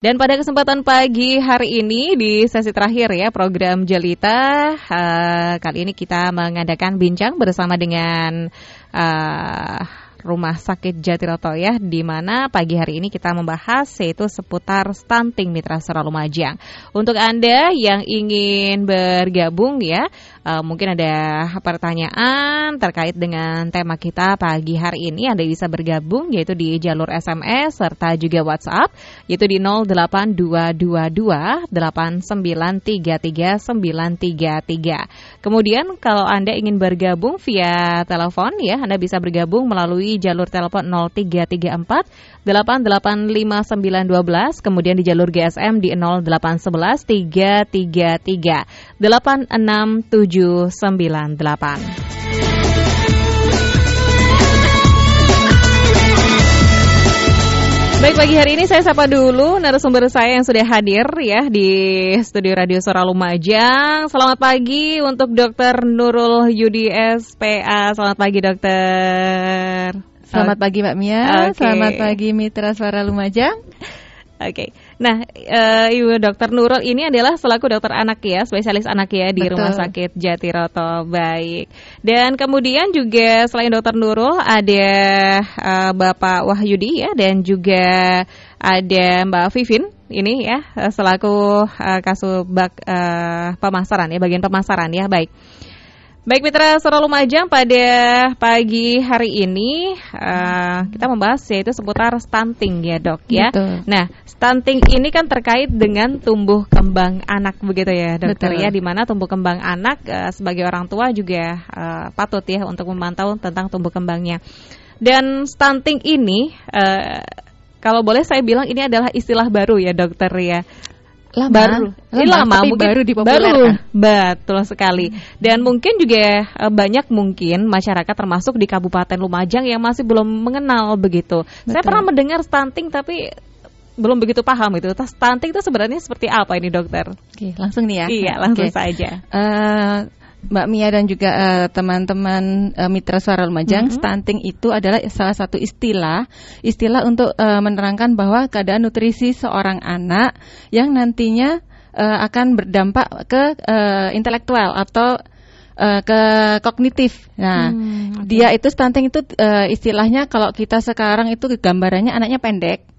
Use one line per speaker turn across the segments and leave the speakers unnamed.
Dan pada kesempatan pagi hari ini di sesi terakhir ya program Jelita uh, kali ini kita mengadakan bincang bersama dengan uh, Rumah Sakit Jatiroto ya di mana pagi hari ini kita membahas yaitu seputar stunting Mitra Sora Lumajang. Untuk Anda yang ingin bergabung ya uh, mungkin ada pertanyaan terkait dengan tema kita pagi hari ini. Anda bisa bergabung yaitu di jalur SMS serta juga WhatsApp yaitu di 08222 8933 Kemudian kalau Anda ingin bergabung via telepon ya Anda bisa bergabung melalui jalur telepon 0334 885 kemudian di jalur GSM di 0811 333 86798. Baik pagi hari ini saya sapa dulu narasumber saya yang sudah hadir ya di studio Radio Suara Lumajang. Selamat pagi untuk Dr. Nurul Yudi SPA. Selamat pagi dokter.
Selamat pagi Mbak Mia. Okay. Selamat pagi Mitra Suara Lumajang.
Oke. Okay. Nah, uh, Ibu Dokter Nurul ini adalah selaku dokter anak ya, spesialis anak ya di Betul. Rumah Sakit Jatiroto. Baik. Dan kemudian juga selain Dokter Nurul ada uh, Bapak Wahyudi ya dan juga ada Mbak Vivin ini ya selaku uh, kasubag uh, pemasaran ya, bagian pemasaran ya. Baik. Baik Mitra Suara Lumajang pada pagi hari ini uh, kita membahas yaitu seputar stunting ya dok ya. Betul. Nah stunting ini kan terkait dengan tumbuh kembang anak begitu ya dokter Betul. ya, di mana tumbuh kembang anak uh, sebagai orang tua juga uh, patut ya untuk memantau tentang tumbuh kembangnya. Dan stunting ini uh, kalau boleh saya bilang ini adalah istilah baru ya dokter ya
lama baru
ini lama,
tapi
mungkin
baru
baru betul sekali dan mungkin juga eh, banyak mungkin masyarakat termasuk di Kabupaten Lumajang yang masih belum mengenal begitu betul. saya pernah mendengar stunting tapi belum begitu paham itu. Stunting itu sebenarnya seperti apa ini dokter?
Oke, langsung nih ya.
Iya, langsung Oke. saja.
Uh, Mbak Mia dan juga uh, teman-teman uh, Mitra Suara Lumajang, mm -hmm. stunting itu adalah salah satu istilah, istilah untuk uh, menerangkan bahwa keadaan nutrisi seorang anak yang nantinya uh, akan berdampak ke uh, intelektual atau uh, ke kognitif. Nah, hmm, okay. dia itu stunting itu uh, istilahnya kalau kita sekarang itu gambarannya anaknya pendek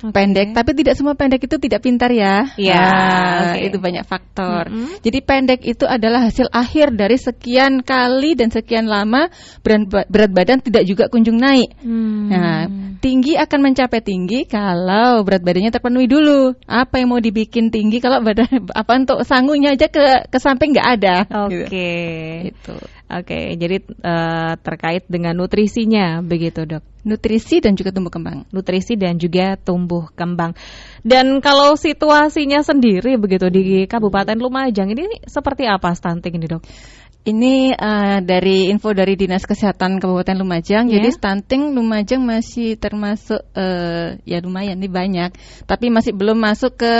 okay. pendek tapi tidak semua pendek itu tidak pintar ya
ya
nah, okay. itu banyak faktor mm -hmm. jadi pendek itu adalah hasil akhir dari sekian kali dan sekian lama berat, berat badan tidak juga kunjung naik mm. nah tinggi akan mencapai tinggi kalau berat badannya terpenuhi dulu apa yang mau dibikin tinggi kalau badan apa untuk sanggungnya aja ke ke samping nggak ada
oke okay. gitu. Oke, jadi uh, terkait dengan nutrisinya begitu, Dok.
Nutrisi dan juga tumbuh kembang.
Nutrisi dan juga tumbuh kembang. Dan kalau situasinya sendiri begitu di Kabupaten Lumajang ini seperti apa stunting ini, Dok?
Ini uh, dari info dari Dinas Kesehatan Kabupaten Lumajang. Yeah. Jadi stunting Lumajang masih termasuk uh, ya lumayan nih banyak, tapi masih belum masuk ke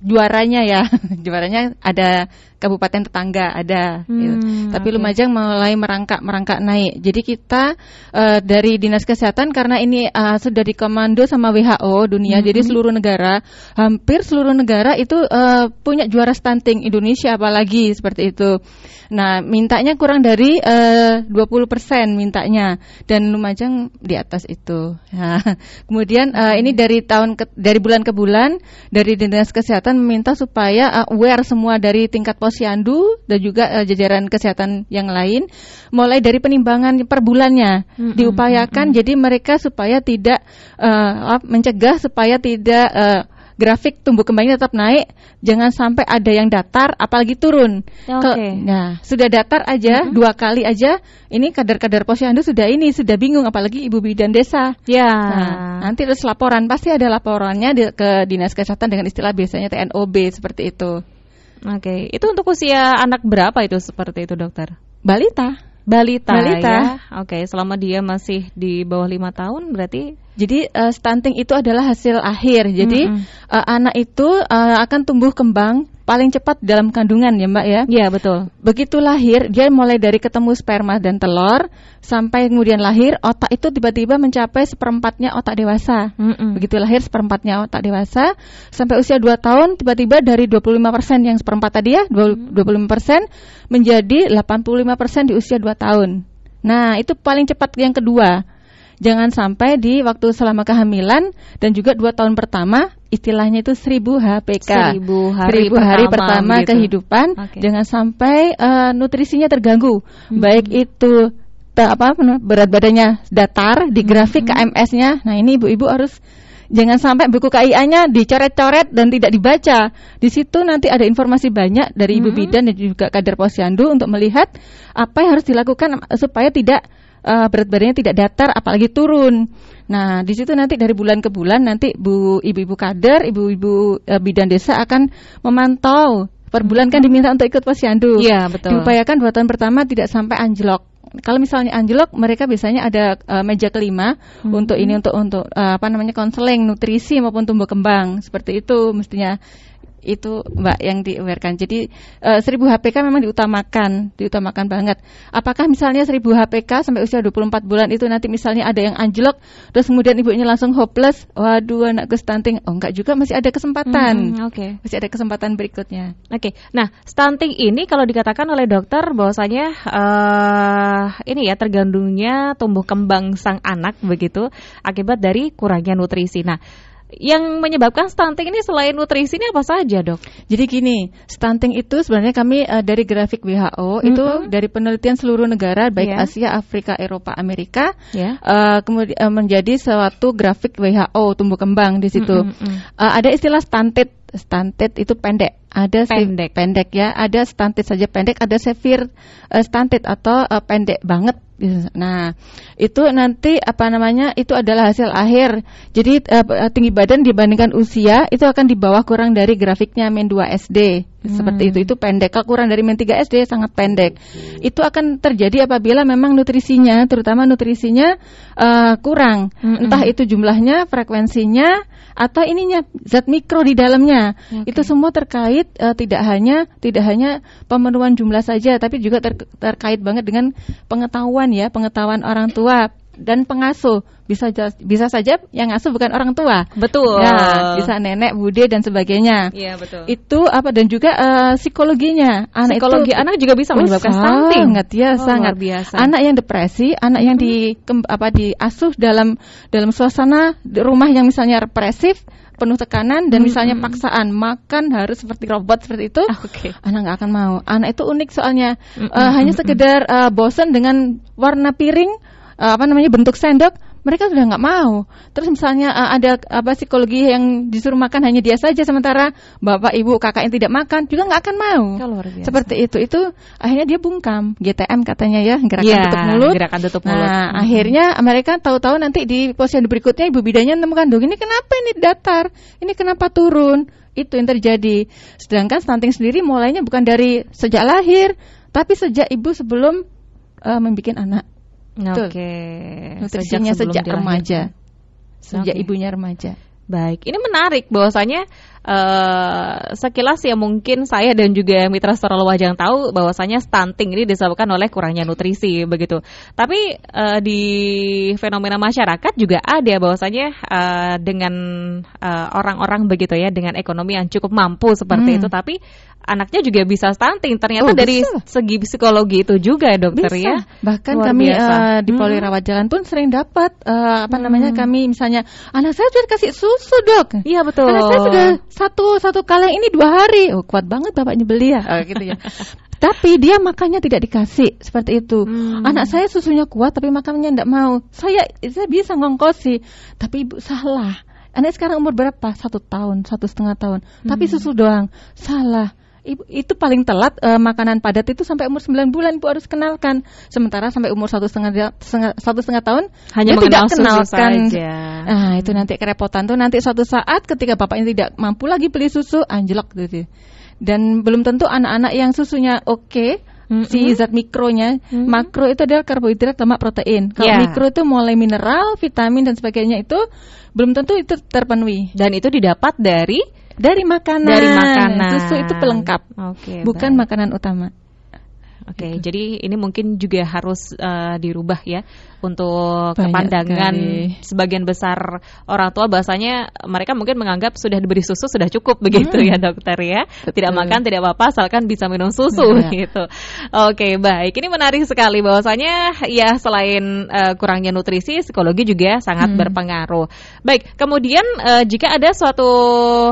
juaranya ya. juaranya ada kabupaten tetangga ada. Hmm, gitu. Tapi okay. Lumajang mulai merangkak merangkak naik. Jadi kita uh, dari dinas kesehatan karena ini uh, sudah dikomando sama WHO dunia, hmm. jadi seluruh negara, hampir seluruh negara itu uh, punya juara stunting. Indonesia apalagi seperti itu. Nah, mintanya kurang dari uh, 20% mintanya dan Lumajang di atas itu. Nah, kemudian uh, ini dari tahun ke, dari bulan ke bulan dari dinas kesehatan meminta supaya uh, aware semua dari tingkat posyandu dan juga uh, jajaran kesehatan yang lain mulai dari penimbangan per bulannya mm-hmm. diupayakan mm-hmm. jadi mereka supaya tidak uh, mencegah supaya tidak uh, grafik tumbuh kembangnya tetap naik, jangan sampai ada yang datar apalagi turun.
Okay.
nah, sudah datar aja mm-hmm. dua kali aja, ini kadar-kadar posyandu sudah ini sudah bingung apalagi ibu bidan desa.
Ya.
Nah, nanti terus laporan pasti ada laporannya di, ke dinas kesehatan dengan istilah biasanya TNOB seperti itu.
Oke, okay. itu untuk usia anak berapa itu seperti itu dokter?
Balita.
Balita, Balita. ya. Oke, okay. selama dia masih di bawah lima tahun berarti
Jadi uh, stunting itu adalah hasil akhir. Jadi mm -hmm. uh, anak itu uh, akan tumbuh kembang paling cepat dalam kandungan ya Mbak ya.
Iya betul.
Begitu lahir dia mulai dari ketemu sperma dan telur sampai kemudian lahir otak itu tiba-tiba mencapai seperempatnya otak dewasa. Mm -mm. Begitu lahir seperempatnya otak dewasa sampai usia 2 tahun tiba-tiba dari 25% yang seperempat tadi ya 25% menjadi 85% di usia 2 tahun. Nah, itu paling cepat yang kedua jangan sampai di waktu selama kehamilan dan juga dua tahun pertama istilahnya itu seribu HPK
seribu hari,
seribu hari pertama, gitu. kehidupan okay. jangan sampai uh, nutrisinya terganggu hmm. baik itu apa berat badannya datar di grafik hmm. KMS-nya nah ini ibu-ibu harus Jangan sampai buku KIA-nya dicoret-coret dan tidak dibaca. Di situ nanti ada informasi banyak dari ibu -hmm. bidan dan juga kader posyandu untuk melihat apa yang harus dilakukan supaya tidak uh, berat badannya tidak datar apalagi turun. Nah, di situ nanti dari bulan ke bulan nanti Bu ibu-ibu kader, ibu-ibu uh, bidan desa akan memantau. Per bulan kan diminta untuk ikut posyandu.
Iya, betul.
Diupayakan dua tahun pertama tidak sampai anjlok kalau misalnya anjlok mereka biasanya ada uh, meja kelima hmm. untuk ini untuk untuk uh, apa namanya konseling nutrisi maupun tumbuh kembang seperti itu mestinya itu Mbak yang diawarkan. Jadi uh, 1000 HPK memang diutamakan, diutamakan banget. Apakah misalnya 1000 HPK sampai usia 24 bulan itu nanti misalnya ada yang anjlok terus kemudian ibunya langsung hopeless, waduh anakku stunting. Oh enggak juga masih ada kesempatan. Hmm,
oke. Okay.
Masih ada kesempatan berikutnya.
Oke. Okay. Nah, stunting ini kalau dikatakan oleh dokter bahwasanya uh, ini ya tergantungnya tumbuh kembang sang anak begitu akibat dari kurangnya nutrisi. Nah, yang menyebabkan stunting ini selain nutrisi ini apa saja dok?
Jadi gini, stunting itu sebenarnya kami uh, dari grafik WHO mm -hmm. itu dari penelitian seluruh negara baik yeah. Asia, Afrika, Eropa, Amerika, yeah. uh, kemudian uh, menjadi suatu grafik WHO tumbuh kembang di situ. Mm -hmm. uh, ada istilah stunted, stunted itu pendek ada
pendek
pendek ya ada stunted saja pendek ada severe uh, stunted atau uh, pendek banget nah itu nanti apa namanya itu adalah hasil akhir. Jadi uh, tinggi badan dibandingkan usia itu akan di bawah kurang dari grafiknya min 2 SD hmm. seperti itu itu pendek kalau kurang dari min 3 SD sangat pendek itu akan terjadi apabila memang nutrisinya terutama nutrisinya uh, kurang hmm. entah itu jumlahnya frekuensinya atau ininya zat mikro di dalamnya. Okay. Itu semua terkait uh, tidak hanya tidak hanya pemenuhan jumlah saja tapi juga ter, terkait banget dengan pengetahuan ya, pengetahuan orang tua dan pengasuh. Bisa bisa saja yang ngasuh bukan orang tua.
Betul.
Ya bisa nenek bude dan sebagainya.
Iya betul.
Itu apa dan juga uh, psikologinya.
Anak psikologi itu, anak juga bisa menyebabkan oh,
stunting. sangat ya
oh,
sangat.
biasa.
Anak yang depresi anak yang di apa diasuh dalam dalam suasana rumah yang misalnya represif penuh tekanan dan hmm, misalnya paksaan makan harus seperti robot seperti itu,
ah, okay.
anak nggak akan mau. Anak itu unik soalnya. Hmm, uh, hanya sekedar uh, bosan dengan warna piring uh, apa namanya bentuk sendok mereka sudah nggak mau. Terus misalnya uh, ada apa psikologi yang disuruh makan hanya dia saja sementara bapak ibu kakak yang tidak makan juga nggak akan mau. Seperti itu itu akhirnya dia bungkam GTM katanya ya gerakan ya, tutup mulut.
Gerakan tutup mulut.
Nah hmm. akhirnya mereka tahu-tahu nanti di posisi berikutnya ibu bidanya menemukan dong ini kenapa ini datar, ini kenapa turun itu yang terjadi. Sedangkan stunting sendiri mulainya bukan dari sejak lahir, tapi sejak ibu sebelum uh, membuat anak.
Oke. Okay.
Nutrisinya sejak, sejak remaja. Sejak okay. ibunya remaja.
Baik, ini menarik bahwasanya uh, sekilas ya mungkin saya dan juga mitra Stora Wajang tahu bahwasanya stunting ini disebabkan oleh kurangnya nutrisi begitu. Tapi uh, di fenomena masyarakat juga ada bahwasanya uh, dengan orang-orang uh, begitu ya dengan ekonomi yang cukup mampu seperti hmm. itu tapi anaknya juga bisa stunting. Ternyata oh, dari bisa. segi psikologi itu juga dokter bisa. ya.
Bahkan Luar kami uh, di Polri hmm. Rawat Jalan pun sering dapat uh, apa hmm. namanya kami misalnya anak saya sudah kasih susu dok.
Iya betul.
Anak saya sudah satu satu kali ini dua hari. Oh kuat banget bapaknya beli ya. Oh, gitu ya. tapi dia makannya tidak dikasih seperti itu. Hmm. Anak saya susunya kuat tapi makannya tidak mau. Saya saya bisa ngongkosi, tapi ibu salah. Anak sekarang umur berapa? Satu tahun, satu setengah tahun. Hmm. Tapi susu doang. Salah Ibu, itu paling telat uh, makanan padat itu sampai umur 9 bulan ibu harus kenalkan. Sementara sampai umur satu setengah, satu setengah tahun
hanya
tidak kenalkan.
Saja.
Nah itu nanti kerepotan tuh nanti suatu saat ketika bapaknya tidak mampu lagi beli susu anjlok gitu. Dan belum tentu anak-anak yang susunya oke okay, mm -hmm. si zat mikronya. Mm -hmm. Makro itu adalah karbohidrat, lemak, protein. Kalau yeah. mikro itu mulai mineral, vitamin dan sebagainya itu belum tentu itu terpenuhi.
Dan itu didapat dari
dari makanan.
Dari makanan.
Susu itu pelengkap. Okay, bukan baik. makanan utama.
Oke, okay, gitu. jadi ini mungkin juga harus uh, dirubah ya untuk Banyak kepandangan sekali. sebagian besar orang tua bahasanya mereka mungkin menganggap sudah diberi susu sudah cukup begitu hmm. ya dokter ya. Betul. Tidak makan tidak apa-apa asalkan bisa minum susu ya. gitu. Oke, okay, baik. Ini menarik sekali bahwasanya ya selain uh, kurangnya nutrisi, psikologi juga sangat hmm. berpengaruh. Baik, kemudian uh, jika ada suatu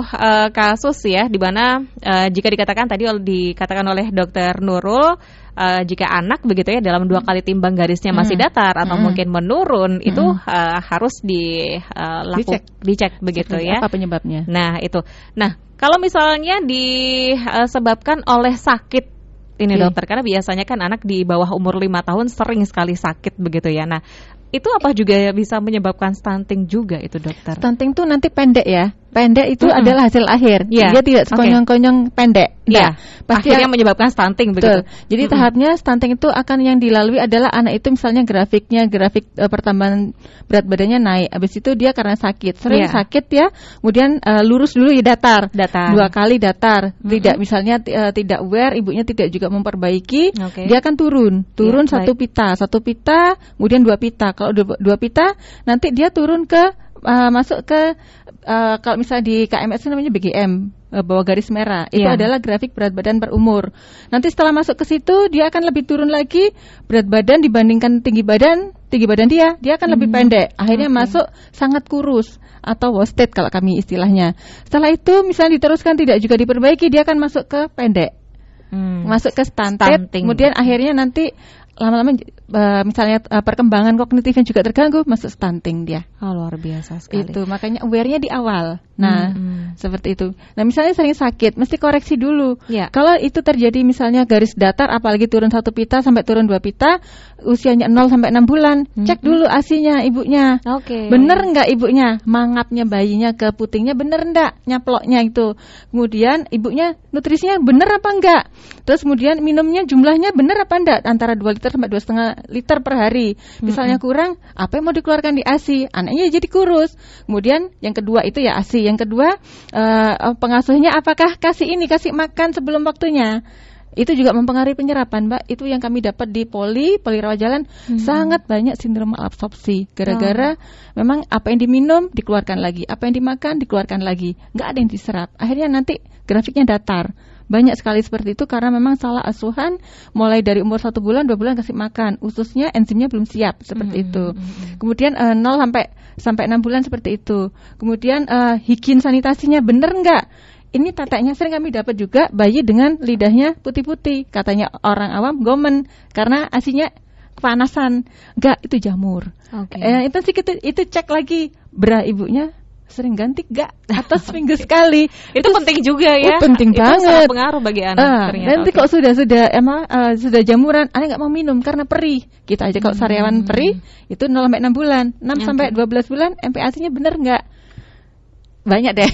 uh, kasus ya di mana uh, jika dikatakan tadi dikatakan oleh dokter Nurul uh, jika anak begitu ya dalam dua kali timbang garisnya masih hmm. datar atau hmm. mungkin menurun hmm. itu uh, harus di uh, laku, dicek. dicek begitu
Cek
ya.
Apa penyebabnya?
Nah, itu. Nah, kalau misalnya disebabkan oleh sakit ini okay. dokter karena biasanya kan anak di bawah umur lima tahun sering sekali sakit begitu ya. Nah, itu apa juga bisa menyebabkan stunting juga itu dokter?
Stunting tuh nanti pendek ya pendek itu mm-hmm. adalah hasil akhir. Yeah. Dia tidak sekonyong-konyong okay. pendek.
Iya. Pasti yang menyebabkan stunting betul. begitu.
Jadi mm-hmm. tahapnya stunting itu akan yang dilalui adalah anak itu misalnya grafiknya grafik uh, pertambahan berat badannya naik. Habis itu dia karena sakit, sering yeah. sakit ya. Kemudian uh, lurus dulu ya datar.
Datar.
Dua kali datar. Mm-hmm. Tidak misalnya uh, tidak wear, ibunya tidak juga memperbaiki, okay. dia akan turun. Turun yeah, satu pita, satu pita, kemudian dua pita. Kalau dua, dua pita nanti dia turun ke uh, masuk ke uh, kalau misalnya di KMS itu namanya BGM uh, eh, bawah garis merah itu yeah. adalah grafik berat badan per umur. Nanti setelah masuk ke situ dia akan lebih turun lagi berat badan dibandingkan tinggi badan tinggi badan dia dia akan hmm. lebih pendek. Akhirnya okay. masuk sangat kurus atau wasted kalau kami istilahnya. Setelah itu misalnya diteruskan tidak juga diperbaiki dia akan masuk ke pendek. Hmm. Masuk ke stunted, Stunting. kemudian akhirnya nanti lama-lama uh, misalnya uh, perkembangan kognitifnya juga terganggu masuk stunting dia.
Oh, luar biasa sekali.
Itu makanya awarenya di awal. Nah, hmm. seperti itu. Nah, misalnya sering sakit, mesti koreksi dulu. Ya. Kalau itu terjadi misalnya garis datar apalagi turun satu pita sampai turun dua pita, usianya 0 sampai 6 bulan, hmm. cek dulu asinya ibunya.
Oke. Okay.
Bener nggak ibunya? Mangapnya bayinya ke putingnya bener enggak? Nyaploknya itu. Kemudian ibunya nutrisinya bener apa enggak? Terus kemudian minumnya jumlahnya bener apa enggak? Antara 2 liter sampai dua setengah liter per hari. Misalnya hmm. kurang, apa yang mau dikeluarkan di ASI? Anaknya jadi kurus. Kemudian yang kedua itu ya ASI yang kedua, uh, pengasuhnya apakah kasih ini, kasih makan sebelum waktunya? Itu juga mempengaruhi penyerapan, Mbak. Itu yang kami dapat di poli, poli rawat jalan, hmm. sangat banyak sindrom malabsorpsi. Gara-gara oh. memang apa yang diminum dikeluarkan lagi, apa yang dimakan dikeluarkan lagi, nggak ada yang diserap. Akhirnya nanti grafiknya datar. Banyak sekali seperti itu karena memang salah asuhan mulai dari umur satu bulan dua bulan kasih makan, ususnya enzimnya belum siap seperti -hmm. itu. Hmm, hmm. Kemudian uh, eh, 0 sampai sampai enam bulan seperti itu. Kemudian uh, higien sanitasinya benar nggak? Ini tataknya sering kami dapat juga bayi dengan lidahnya putih-putih. Katanya orang awam gomen karena asinya kepanasan. Enggak, itu jamur. Okay. Eh, itu sih itu, itu cek lagi bra ibunya sering ganti gak atau seminggu sekali?
Itu, itu penting juga ya.
Oh, penting
itu
banget.
pengaruh bagi anak uh,
nanti okay. kok sudah sudah emang uh, sudah jamuran anak nggak mau minum? Karena perih. Kita aja kalau sariawan hmm. perih itu 0 sampai 6 bulan. 6 okay. sampai 12 bulan MPASI-nya benar nggak banyak deh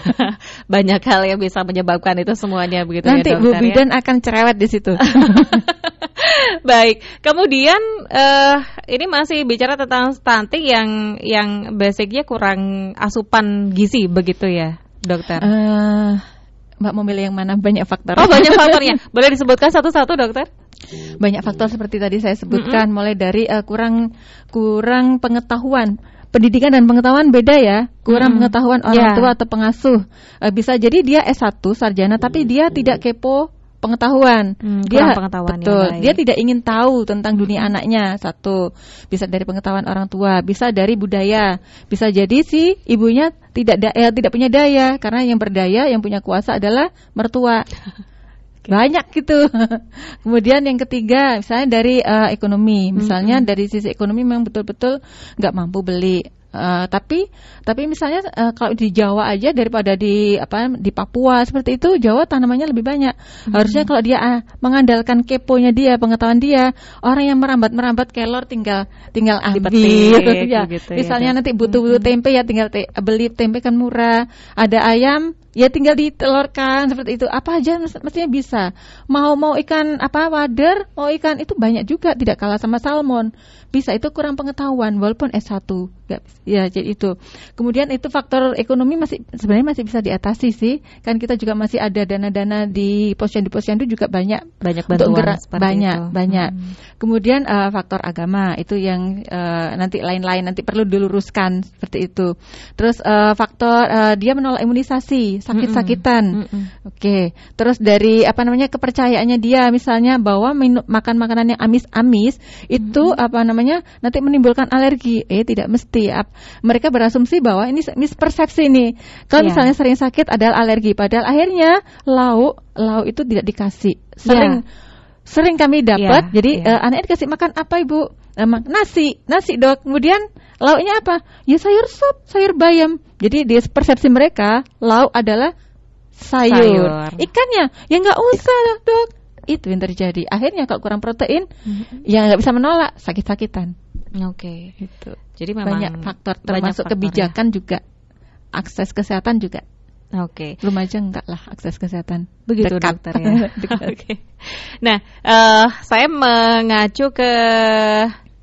banyak hal yang bisa menyebabkan itu semuanya begitu
nanti
ya dokter,
Bu Bidan ya? akan cerewet di situ
Baik, kemudian uh, ini masih bicara tentang stunting yang yang basicnya kurang asupan gizi begitu ya, dokter? Uh,
Mbak mau milih yang mana? Banyak faktor.
Oh banyak faktornya. Boleh disebutkan satu-satu, dokter?
Banyak faktor seperti tadi saya sebutkan, mm -hmm. mulai dari uh, kurang kurang pengetahuan pendidikan dan pengetahuan beda ya. Kurang hmm. pengetahuan orang yeah. tua atau pengasuh. Uh, bisa jadi dia S1 sarjana tapi dia tidak kepo pengetahuan. Hmm, dia
pengetahuan
betul. Dia tidak ingin tahu tentang dunia anaknya. Satu, bisa dari pengetahuan orang tua, bisa dari budaya. Bisa jadi si ibunya tidak da eh, tidak punya daya karena yang berdaya, yang punya kuasa adalah mertua. Banyak gitu. Kemudian yang ketiga, misalnya dari uh, ekonomi, misalnya -hmm. dari sisi ekonomi memang betul-betul nggak mampu beli Uh, tapi tapi misalnya uh, kalau di Jawa aja daripada di apa di Papua seperti itu Jawa tanamannya lebih banyak. Hmm. Harusnya kalau dia uh, mengandalkan keponya dia, pengetahuan dia, orang yang merambat-merambat kelor tinggal tinggal ambil gitu, ya. Gitu, misalnya ya, nanti butuh-butuh hmm. tempe ya tinggal te beli tempe kan murah. Ada ayam ya tinggal ditelurkan seperti itu. Apa aja mestinya bisa. Mau mau ikan apa wader mau ikan itu banyak juga tidak kalah sama salmon. Bisa itu kurang pengetahuan walaupun S1 Gak, ya jadi itu. Kemudian itu faktor ekonomi masih sebenarnya masih bisa diatasi sih. Kan kita juga masih ada dana-dana di posyandu posyandu juga banyak.
Banyak bantuan
untuk gerak banyak itu. banyak. Hmm. kemudian uh, faktor agama itu yang uh, nanti lain-lain nanti perlu diluruskan seperti itu. Terus uh, faktor uh, dia menolak imunisasi sakit-sakitan mm -mm. oke okay. terus dari apa namanya kepercayaannya dia misalnya bahwa makan makanan yang amis-amis itu mm -hmm. apa namanya nanti menimbulkan alergi eh tidak mesti seperti mereka berasumsi bahwa ini mispersepsi nih. Kalau yeah. misalnya sering sakit adalah alergi, padahal akhirnya lauk lauk itu tidak dikasih. Sering yeah. Sering kami dapat. Yeah. Jadi yeah. Uh, anaknya dikasih makan apa ibu? Emang nasi, nasi dok. Kemudian lauknya apa? Ya sayur sop, sayur bayam. Jadi di persepsi mereka lauk adalah sayur. sayur. Ikannya ya nggak usah dok. Itu yang terjadi. Akhirnya kalau kurang protein, mm -hmm. ya nggak bisa menolak sakit-sakitan.
Oke.
Okay. Itu. Jadi memang banyak faktor termasuk banyak kebijakan ya. juga akses kesehatan juga.
Oke.
Okay. Belum aja enggak lah akses kesehatan. Begitu
Dekat. dokter ya. Oke. Okay. Nah, uh, saya mengacu ke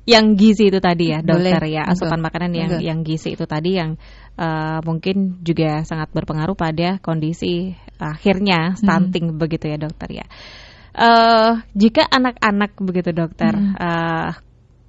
yang gizi itu tadi ya, dokter Boleh. ya, asupan makanan yang Enggak. yang gizi itu tadi yang uh, mungkin juga sangat berpengaruh pada kondisi akhirnya stunting hmm. begitu ya, dokter ya. Uh, jika anak-anak begitu dokter hmm. uh,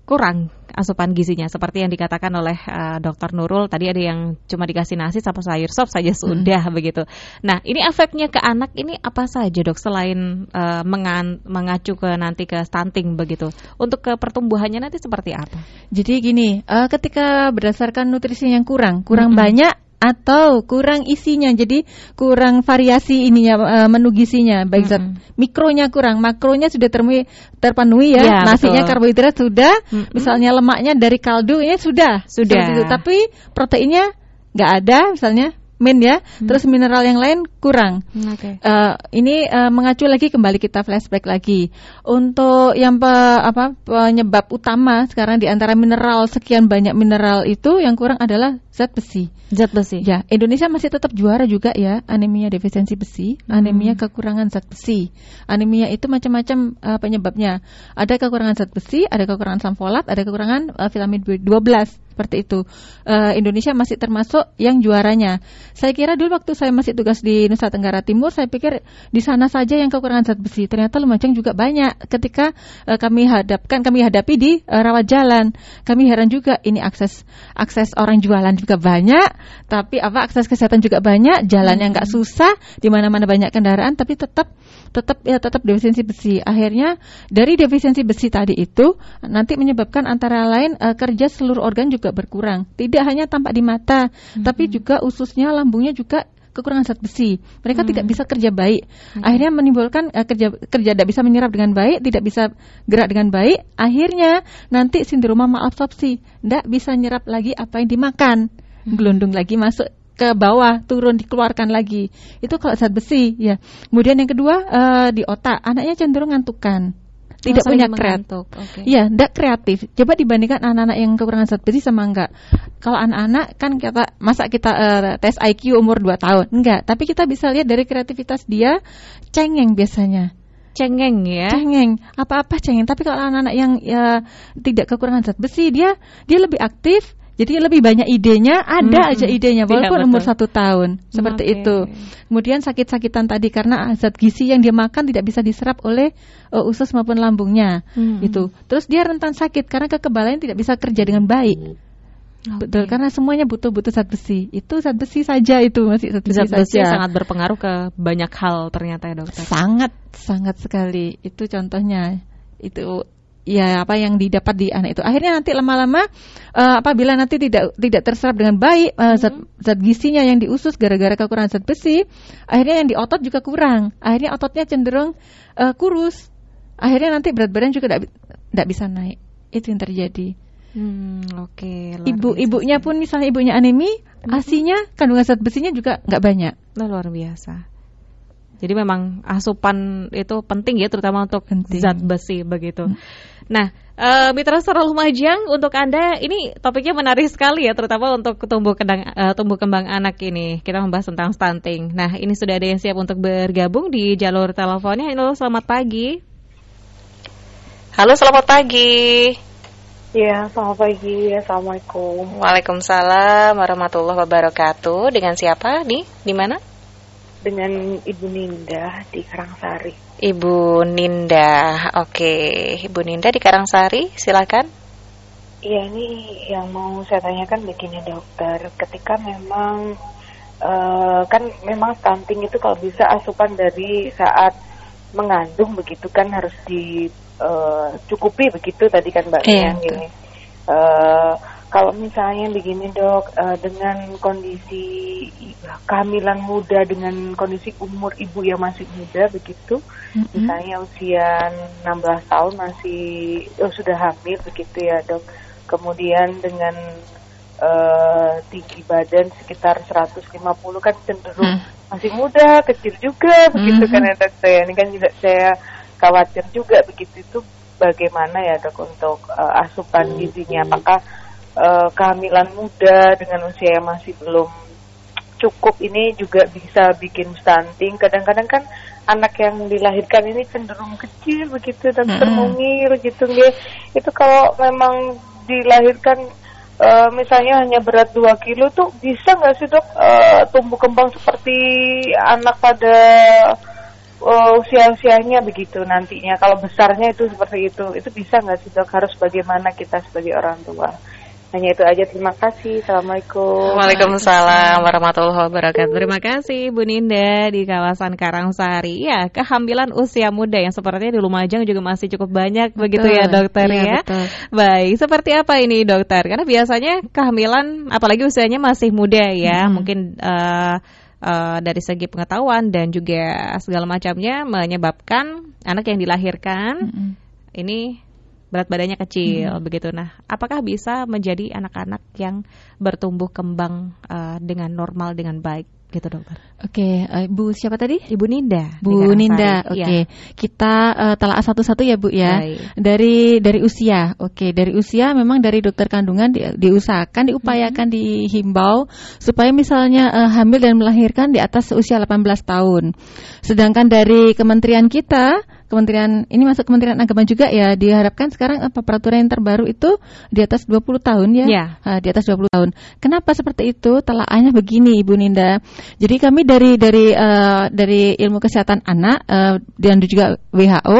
kurang asupan gizinya seperti yang dikatakan oleh uh, dokter Nurul tadi ada yang cuma dikasih nasi sama sayur sop saja hmm. sudah hmm. begitu. Nah ini efeknya ke anak ini apa saja dok selain uh, mengan, mengacu ke nanti ke stunting begitu untuk ke pertumbuhannya nanti seperti apa?
Jadi gini uh, ketika berdasarkan nutrisi yang kurang kurang hmm. banyak atau kurang isinya jadi kurang variasi ininya uh, menu gizinya baik mm -hmm. mikronya kurang makronya sudah terpenuhi, terpenuhi ya, ya nasinya betul. karbohidrat sudah mm -hmm. misalnya lemaknya dari kaldu ini sudah
sudah
itu. tapi proteinnya nggak ada misalnya min ya, hmm. terus mineral yang lain kurang.
Hmm, okay.
Uh, ini uh, mengacu lagi kembali kita flashback lagi untuk yang pe, apa penyebab utama sekarang di antara mineral sekian banyak mineral itu yang kurang adalah zat besi.
Zat besi.
Ya, Indonesia masih tetap juara juga ya anemia defisiensi besi, hmm. anemia kekurangan zat besi. Anemia itu macam-macam uh, penyebabnya. Ada kekurangan zat besi, ada kekurangan asam folat, ada kekurangan uh, vitamin B12 seperti itu. Uh, Indonesia masih termasuk yang juaranya. Saya kira dulu waktu saya masih tugas di Nusa Tenggara Timur, saya pikir di sana saja yang kekurangan zat besi. Ternyata Lumajang juga banyak. Ketika uh, kami hadapkan, kami hadapi di uh, rawat jalan, kami heran juga ini akses akses orang jualan juga banyak, tapi apa akses kesehatan juga banyak, jalannya nggak susah, di mana-mana banyak kendaraan, tapi tetap tetap ya tetap defisiensi besi. Akhirnya dari defisiensi besi tadi itu nanti menyebabkan antara lain uh, kerja seluruh organ juga berkurang. Tidak hanya tampak di mata, hmm. tapi juga ususnya, lambungnya juga kekurangan zat besi. Mereka hmm. tidak bisa kerja baik. Hmm. Akhirnya menimbulkan uh, kerja kerja tidak bisa menyerap dengan baik, tidak bisa gerak dengan baik. Akhirnya nanti sindroma malabsorpsi, tidak bisa nyerap lagi apa yang dimakan. Hmm. Gelundung lagi masuk ke bawah turun dikeluarkan lagi itu kalau zat besi ya kemudian yang kedua uh, di otak anaknya cenderung ngantukan tidak oh, punya kreatif. Okay. Iya, tidak kreatif. Coba dibandingkan anak-anak yang kekurangan zat besi sama enggak. Kalau anak-anak kan kita masa kita uh, tes IQ umur 2 tahun? Enggak, tapi kita bisa lihat dari kreativitas dia cengeng biasanya
cengeng ya
cengeng apa-apa cengeng tapi kalau anak-anak yang ya, tidak kekurangan zat besi dia dia lebih aktif jadi lebih banyak idenya, ada hmm, aja idenya iya, walaupun umur satu tahun seperti okay. itu. Kemudian sakit-sakitan tadi karena zat gizi yang dia makan tidak bisa diserap oleh uh, usus maupun lambungnya, hmm. itu. Terus dia rentan sakit karena kekebalan tidak bisa kerja dengan baik. Okay. Betul, karena semuanya butuh-butuh zat besi. Itu zat besi saja itu masih zat besi,
zat besi saja. sangat berpengaruh ke banyak hal ternyata ya dokter.
Sangat, sangat sekali. Itu contohnya. Itu ya apa yang didapat di anak itu. Akhirnya nanti lama-lama uh, apabila nanti tidak tidak terserap dengan baik uh, zat, zat gizinya yang di usus gara-gara kekurangan zat besi, akhirnya yang di otot juga kurang. Akhirnya ototnya cenderung uh, kurus. Akhirnya nanti berat badan juga tidak bisa naik. Itu yang terjadi.
Hmm, oke. Okay,
Ibu ibunya pun misalnya ibunya anemi, hmm. asinya kandungan zat besinya juga nggak banyak.
Nah, luar biasa. Jadi memang asupan itu penting ya terutama untuk penting. zat besi begitu. Hmm. Nah, Uh, Mitra Suara Lumajang untuk Anda ini topiknya menarik sekali ya terutama untuk tumbuh kembang uh, tumbuh kembang anak ini. Kita membahas tentang stunting. Nah, ini sudah ada yang siap untuk bergabung di jalur teleponnya. Halo, selamat pagi. Halo, selamat pagi.
Ya, selamat pagi. Assalamualaikum.
Waalaikumsalam warahmatullahi wabarakatuh. Dengan siapa? Di di mana?
Dengan Ibu Ninda di Karangsari.
Ibu Ninda. Oke, Ibu Ninda di Karangsari, silakan.
Iya, ini yang mau saya tanyakan begini dokter, ketika memang uh, kan memang stunting itu kalau bisa asupan dari saat mengandung begitu kan harus dicukupi uh, begitu tadi kan Mbak
iya,
gini. Uh, kalau misalnya begini dok, uh, dengan kondisi kehamilan muda, dengan kondisi umur ibu yang masih muda begitu, mm-hmm. misalnya usia 16 tahun masih oh, sudah hamil begitu ya dok. Kemudian dengan uh, tinggi badan sekitar 150 kan cenderung mm. masih muda, kecil juga begitu mm-hmm. kan ya dok saya. Ini kan juga saya khawatir juga begitu itu bagaimana ya dok untuk uh, asupan gizinya apakah uh, kehamilan muda dengan usia yang masih belum cukup ini juga bisa bikin stunting. Kadang-kadang kan anak yang dilahirkan ini cenderung kecil begitu dan mm mungil gitu nggih. Itu kalau memang dilahirkan uh, misalnya hanya berat 2 kilo tuh bisa nggak sih dok uh, tumbuh kembang seperti anak pada uh, usia-usianya begitu nantinya. Kalau besarnya itu seperti itu, itu bisa nggak sih dok? Harus bagaimana kita sebagai orang tua? Hanya itu aja. Terima kasih. Assalamualaikum.
Waalaikumsalam warahmatullahi wabarakatuh. Terima kasih Bu Ninda di kawasan Karangsari. Ya, kehamilan usia muda yang sepertinya di Lumajang juga masih cukup banyak betul. begitu ya dokter ya. ya. Betul. Baik, seperti apa ini dokter? Karena biasanya kehamilan apalagi usianya masih muda ya, hmm. mungkin uh, uh, dari segi pengetahuan dan juga segala macamnya menyebabkan anak yang dilahirkan hmm. ini berat badannya kecil hmm. begitu. Nah, apakah bisa menjadi anak-anak yang bertumbuh kembang uh, dengan normal dengan baik? gitu dokter.
Oke, okay, uh, eh, Bu siapa tadi?
Ibu Ninda.
Bu Ninda. Oke. Okay. Ya. Kita uh, telah satu-satu ya Bu ya. Baik. Dari dari usia. Oke, okay, dari usia memang dari dokter kandungan di, diusahakan, diupayakan, hmm. dihimbau supaya misalnya uh, hamil dan melahirkan di atas usia 18 tahun. Sedangkan dari kementerian kita Kementerian ini masuk Kementerian Agama juga ya diharapkan sekarang apa peraturan yang terbaru itu di atas 20 tahun ya, ya. Uh, di atas 20 tahun. Kenapa seperti itu? Telaahnya begini Ibu Ninda. Jadi kami dari dari uh, dari ilmu kesehatan anak uh, dan juga WHO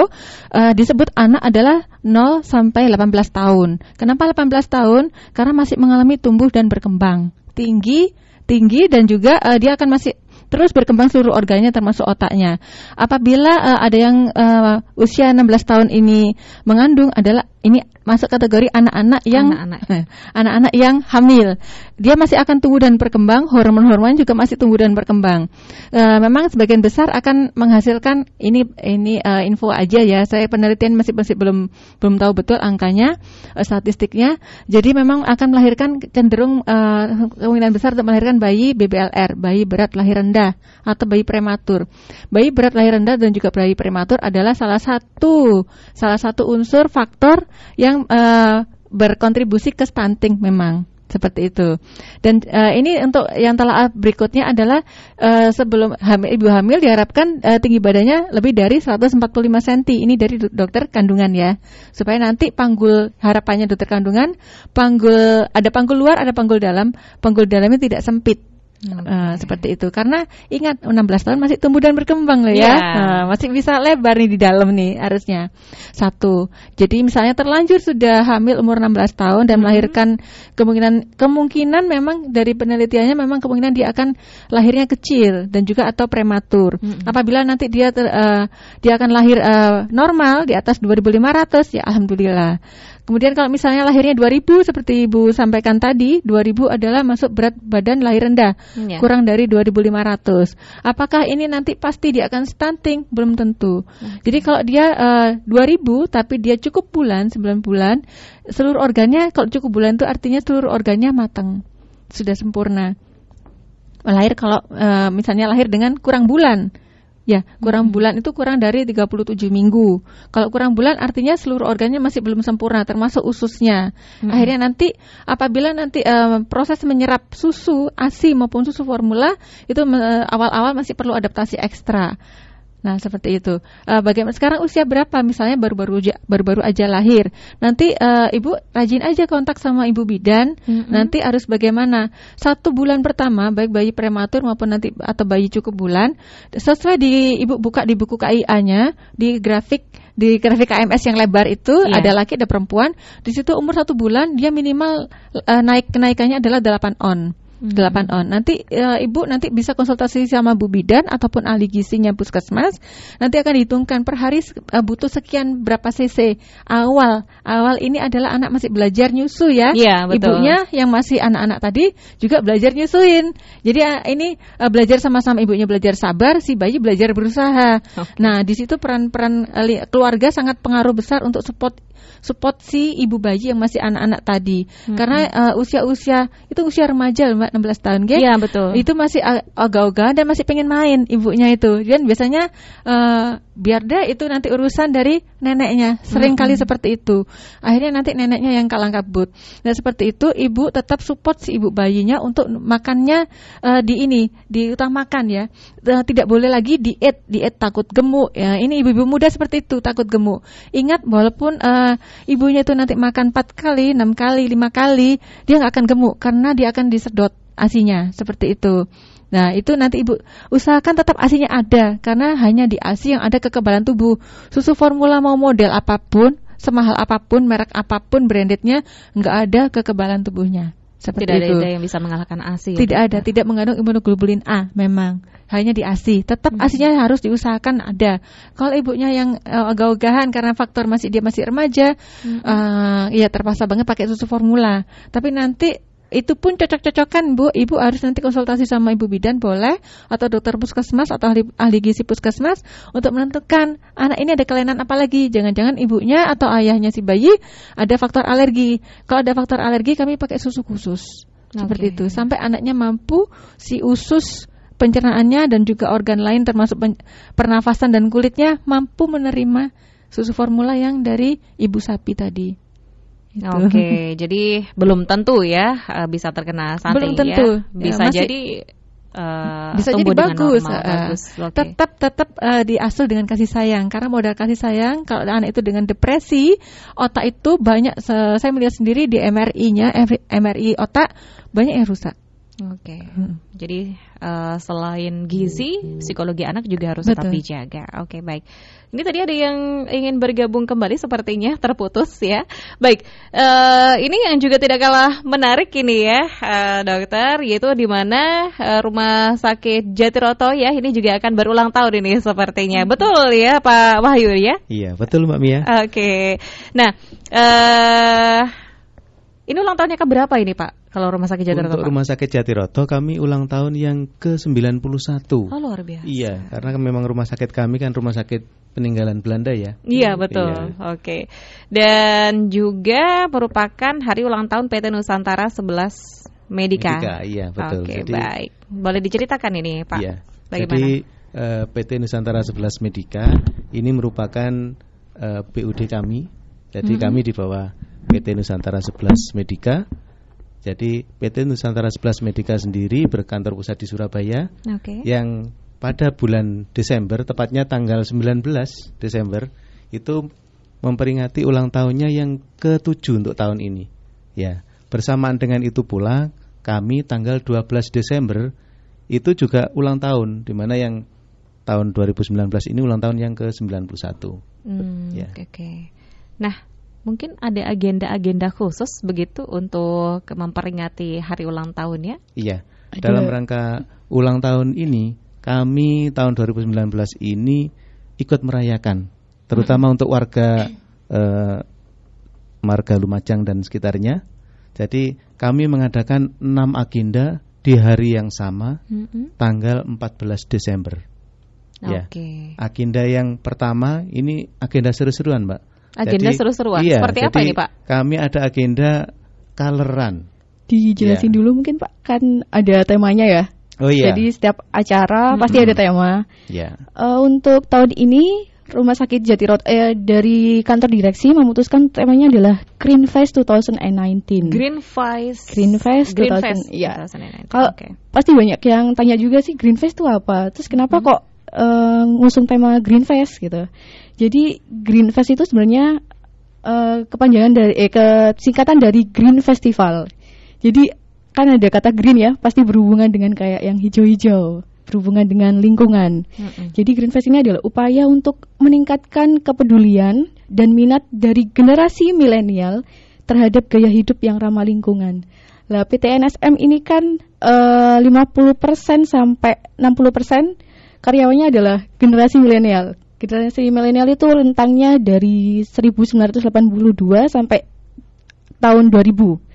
uh, disebut anak adalah 0 sampai 18 tahun. Kenapa 18 tahun? Karena masih mengalami tumbuh dan berkembang. Tinggi, tinggi dan juga uh, dia akan masih terus berkembang seluruh organnya termasuk otaknya. Apabila uh, ada yang uh, usia 16 tahun ini mengandung adalah ini masuk kategori anak-anak yang anak-anak yang hamil. Dia masih akan tumbuh dan berkembang, hormon-hormon juga masih tumbuh dan berkembang. E, memang sebagian besar akan menghasilkan ini ini uh, info aja ya. Saya penelitian masih masih belum belum tahu betul angkanya, uh, statistiknya. Jadi memang akan melahirkan cenderung uh, kemungkinan besar untuk melahirkan bayi BBLR, bayi berat lahir rendah atau bayi prematur. Bayi berat lahir rendah dan juga bayi prematur adalah salah satu salah satu unsur faktor yang uh, berkontribusi ke stunting memang seperti itu. Dan uh, ini untuk yang telah berikutnya adalah uh, sebelum hamil, ibu hamil diharapkan uh, tinggi badannya lebih dari 145 cm. Ini dari dokter kandungan ya. Supaya nanti panggul harapannya dokter kandungan panggul ada panggul luar, ada panggul dalam. Panggul dalamnya tidak sempit. Uh, seperti itu. Karena ingat 16 tahun masih tumbuh dan berkembang loh ya. Yeah. uh, masih bisa lebar nih di dalam nih harusnya. Satu. Jadi misalnya terlanjur sudah hamil umur 16 tahun dan mm -hmm. melahirkan kemungkinan kemungkinan memang dari penelitiannya memang kemungkinan dia akan lahirnya kecil dan juga atau prematur. Mm -hmm. apabila nanti dia ter, uh, dia akan lahir uh, normal di atas 2500 ya alhamdulillah Kemudian kalau misalnya lahirnya 2000 seperti Ibu sampaikan tadi, 2000 adalah masuk berat badan lahir rendah, ya. kurang dari 2500. Apakah ini nanti pasti dia akan stunting? Belum tentu. Okay. Jadi kalau dia uh, eh, 2000 tapi dia cukup bulan, 9 bulan, seluruh organnya kalau cukup bulan itu artinya seluruh organnya matang, sudah sempurna. Lahir kalau uh, misalnya lahir dengan kurang bulan Ya, kurang hmm. bulan itu kurang dari 37 minggu. Kalau kurang bulan artinya seluruh organnya masih belum sempurna termasuk ususnya. Hmm. Akhirnya nanti apabila nanti uh, proses menyerap susu ASI maupun susu formula itu awal-awal uh, masih perlu adaptasi ekstra. Nah, seperti itu. Uh, bagaimana sekarang usia berapa? Misalnya baru-baru baru-baru aja lahir. Nanti uh, ibu rajin aja kontak sama ibu bidan. Mm-hmm. Nanti harus bagaimana? Satu bulan pertama, baik bayi prematur maupun nanti atau bayi cukup bulan, sesuai di ibu buka di buku KIA-nya di grafik di grafik KMS yang lebar itu yeah. ada laki ada perempuan. Di situ umur satu bulan dia minimal uh, naik kenaikannya adalah 8 on. 8 hmm. on. Nanti e, ibu nanti bisa konsultasi sama Bu Bidan ataupun ahli gizinya puskesmas. Nanti akan dihitungkan per hari e, butuh sekian berapa cc. Awal awal ini adalah anak masih belajar nyusu ya.
ya betul.
Ibunya yang masih anak-anak tadi juga belajar nyusuin. Jadi e, ini e, belajar sama-sama ibunya belajar sabar, si bayi belajar berusaha. Okay. Nah di situ peran-peran e, keluarga sangat pengaruh besar untuk support support si ibu bayi yang masih anak-anak tadi. Hmm. Karena uh, usia-usia itu usia remaja Mbak 16 tahun, gitu.
Iya, betul.
Itu masih ogah-ogahan dan masih pengen main ibunya itu. Dan biasanya uh, biar deh itu nanti urusan dari neneknya. Sering kali -hmm. seperti itu. Akhirnya nanti neneknya yang kalang kabut. Dan seperti itu ibu tetap support si ibu bayinya untuk makannya uh, di ini diutamakan ya. Uh, tidak boleh lagi diet diet takut gemuk ya. Ini ibu-ibu muda seperti itu takut gemuk. Ingat walaupun uh, ibunya itu nanti makan empat kali enam kali lima kali dia nggak akan gemuk karena dia akan disedot asinya seperti itu Nah, itu nanti Ibu usahakan tetap ASINya ada karena hanya di ASI yang ada kekebalan tubuh. Susu formula mau model apa pun, semahal apa pun, merek apa pun, brandednya nggak ada kekebalan tubuhnya.
Seperti tidak itu. ada yang bisa mengalahkan ASI.
Ya, tidak ya, ada, tidak mengandung imunoglobulin A memang. Hanya di ASI. Tetap hmm. ASINya harus diusahakan ada. Kalau ibunya yang uh, ogah-ogahan karena faktor masih dia masih remaja, hmm. uh, ya terpaksa banget pakai susu formula. Tapi nanti itu pun cocok-cocokan Bu. Ibu harus nanti konsultasi sama Ibu bidan boleh atau dokter puskesmas atau ahli, ahli gizi puskesmas untuk menentukan anak ini ada kelainan apa lagi. Jangan-jangan ibunya atau ayahnya si bayi ada faktor alergi. Kalau ada faktor alergi kami pakai susu khusus. Okay. Seperti itu. Sampai anaknya mampu si usus pencernaannya dan juga organ lain termasuk pernafasan dan kulitnya mampu menerima susu formula yang dari ibu sapi tadi.
Gitu. Oke, okay, jadi belum tentu ya uh, bisa terkena stunting
belum tentu.
ya. Bisa ya, jadi uh,
bisa jadi bagus. Normal, uh, bagus. Okay. Tetap tetap uh, diasuh dengan kasih sayang karena modal kasih sayang kalau anak itu dengan depresi, otak itu banyak saya melihat sendiri di MRI-nya MRI otak banyak yang rusak.
Oke. Okay. Hmm. Jadi uh, selain gizi, psikologi anak juga harus Betul. tetap dijaga. Oke, okay, baik. Ini tadi ada yang ingin bergabung kembali sepertinya terputus ya. Baik, uh, ini yang juga tidak kalah menarik ini ya, uh, dokter, yaitu di mana uh, rumah sakit Jatiroto ya ini juga akan berulang tahun ini sepertinya. Hmm. Betul ya, Pak Wahyu ya?
Iya, betul Mbak Mia.
Oke. Okay. Nah, uh, ini ulang tahunnya ke berapa ini Pak? Kalau Rumah Sakit Jatiroto
Untuk Rumah Sakit Jatiroto kami ulang tahun yang ke-91.
Oh luar biasa.
Iya, karena memang rumah sakit kami kan rumah sakit peninggalan Belanda ya.
Iya betul, iya. oke. Dan juga merupakan hari ulang tahun PT Nusantara 11 Medika
Medika, iya betul.
Oke, Jadi, baik. Boleh diceritakan ini Pak?
Iya, Bagaimana? jadi uh, eh, PT Nusantara 11 Medika Ini merupakan uh, eh, PUD kami. Jadi mm -hmm. kami di bawah PT Nusantara 11 Medika jadi PT Nusantara 11 Medika sendiri berkantor pusat di Surabaya okay. yang pada bulan Desember, tepatnya tanggal 19 Desember itu memperingati ulang tahunnya yang ke-7 untuk tahun ini. Ya, bersamaan dengan itu pula kami tanggal 12 Desember itu juga ulang tahun di mana yang tahun 2019 ini ulang tahun yang ke-91.
Hmm, ya. Oke. Okay. Nah, mungkin ada agenda-agenda khusus begitu untuk memperingati hari ulang tahun ya?
Iya. Dalam rangka ulang tahun ini, kami tahun 2019 ini ikut merayakan, terutama hmm. untuk warga eh, Marga Lumajang dan sekitarnya. Jadi kami mengadakan enam agenda di hari yang sama, hmm. tanggal 14 Desember.
Ya.
Agenda yang pertama ini agenda seru-seruan, Mbak.
Agenda seru-seruan. Iya, Seperti apa ini, Pak?
Kami ada agenda coloran.
Dijelasin ya. dulu mungkin, Pak. Kan ada temanya ya.
Oh iya.
Jadi setiap acara pasti ada tema.
Ya.
Eh, untuk tahun ini Rumah Sakit Jatiroto eh, dari kantor direksi memutuskan temanya adalah Green Fest 2019.
Green Fest.
Green Fest
Green
2000,
Fest.
iya.
2019.
Kalau
Oke.
pasti banyak yang tanya juga sih Green Fest itu apa? Terus kenapa kok eh, ngusung tema Green Fest gitu? Jadi Green Fest itu sebenarnya eh, kepanjangan dari eh ke singkatan dari Green Festival. Jadi kan ada kata green ya, pasti berhubungan dengan kayak yang hijau-hijau, berhubungan dengan lingkungan.
Mm-mm.
Jadi Green Fest ini adalah upaya untuk meningkatkan kepedulian dan minat dari generasi milenial terhadap gaya hidup yang ramah lingkungan. Lah PTNSM ini kan eh, 50% sampai 60% karyawannya adalah generasi milenial. Generasi milenial itu rentangnya dari 1982 sampai tahun 2000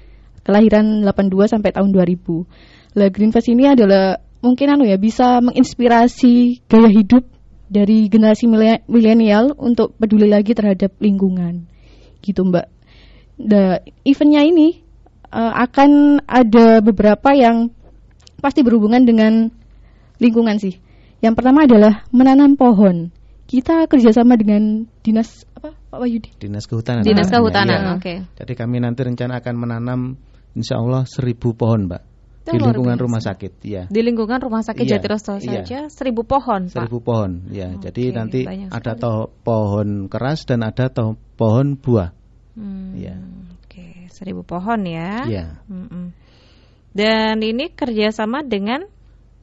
kelahiran 82 sampai tahun 2000. Lah Green Fest ini adalah mungkin anu ya bisa menginspirasi gaya hidup dari generasi mile- milenial untuk peduli lagi terhadap lingkungan. Gitu Mbak. Nah, eventnya ini eh, akan ada beberapa yang pasti berhubungan dengan lingkungan sih. Yang pertama adalah menanam pohon. Kita kerjasama dengan dinas apa Pak Wahyudi?
Dinas Kehutanan.
Dinas
namanya.
Kehutanan.
Iya.
Oke.
Jadi kami nanti rencana akan menanam insya Allah seribu pohon, Mbak.
Itu
di lingkungan
biasa.
rumah sakit, ya.
Di lingkungan Rumah Sakit
Iya,
Jatiroto
iya.
saja seribu pohon, Pak.
Seribu pohon, ya. Jadi
Oke,
nanti
banyak
ada toh pohon keras dan ada toh pohon buah.
Hmm,
Iya.
Oke, seribu pohon ya.
Iya.
Mm-mm. Dan ini kerjasama dengan